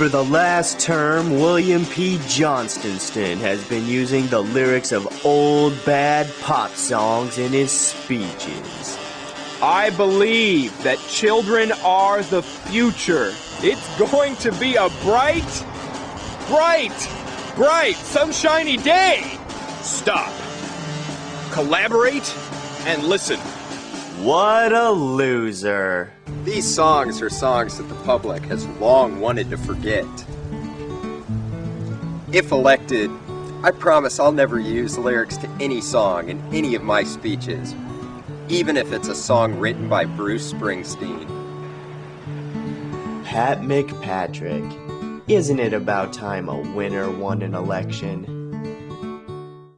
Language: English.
For the last term, William P. Johnstonson has been using the lyrics of old bad pop songs in his speeches. I believe that children are the future. It's going to be a bright, bright, bright, sunshiny day. Stop. Collaborate and listen. What a loser. These songs are songs that the public has long wanted to forget. If elected, I promise I'll never use lyrics to any song in any of my speeches, even if it's a song written by Bruce Springsteen. Pat McPatrick. Isn't it about time a winner won an election?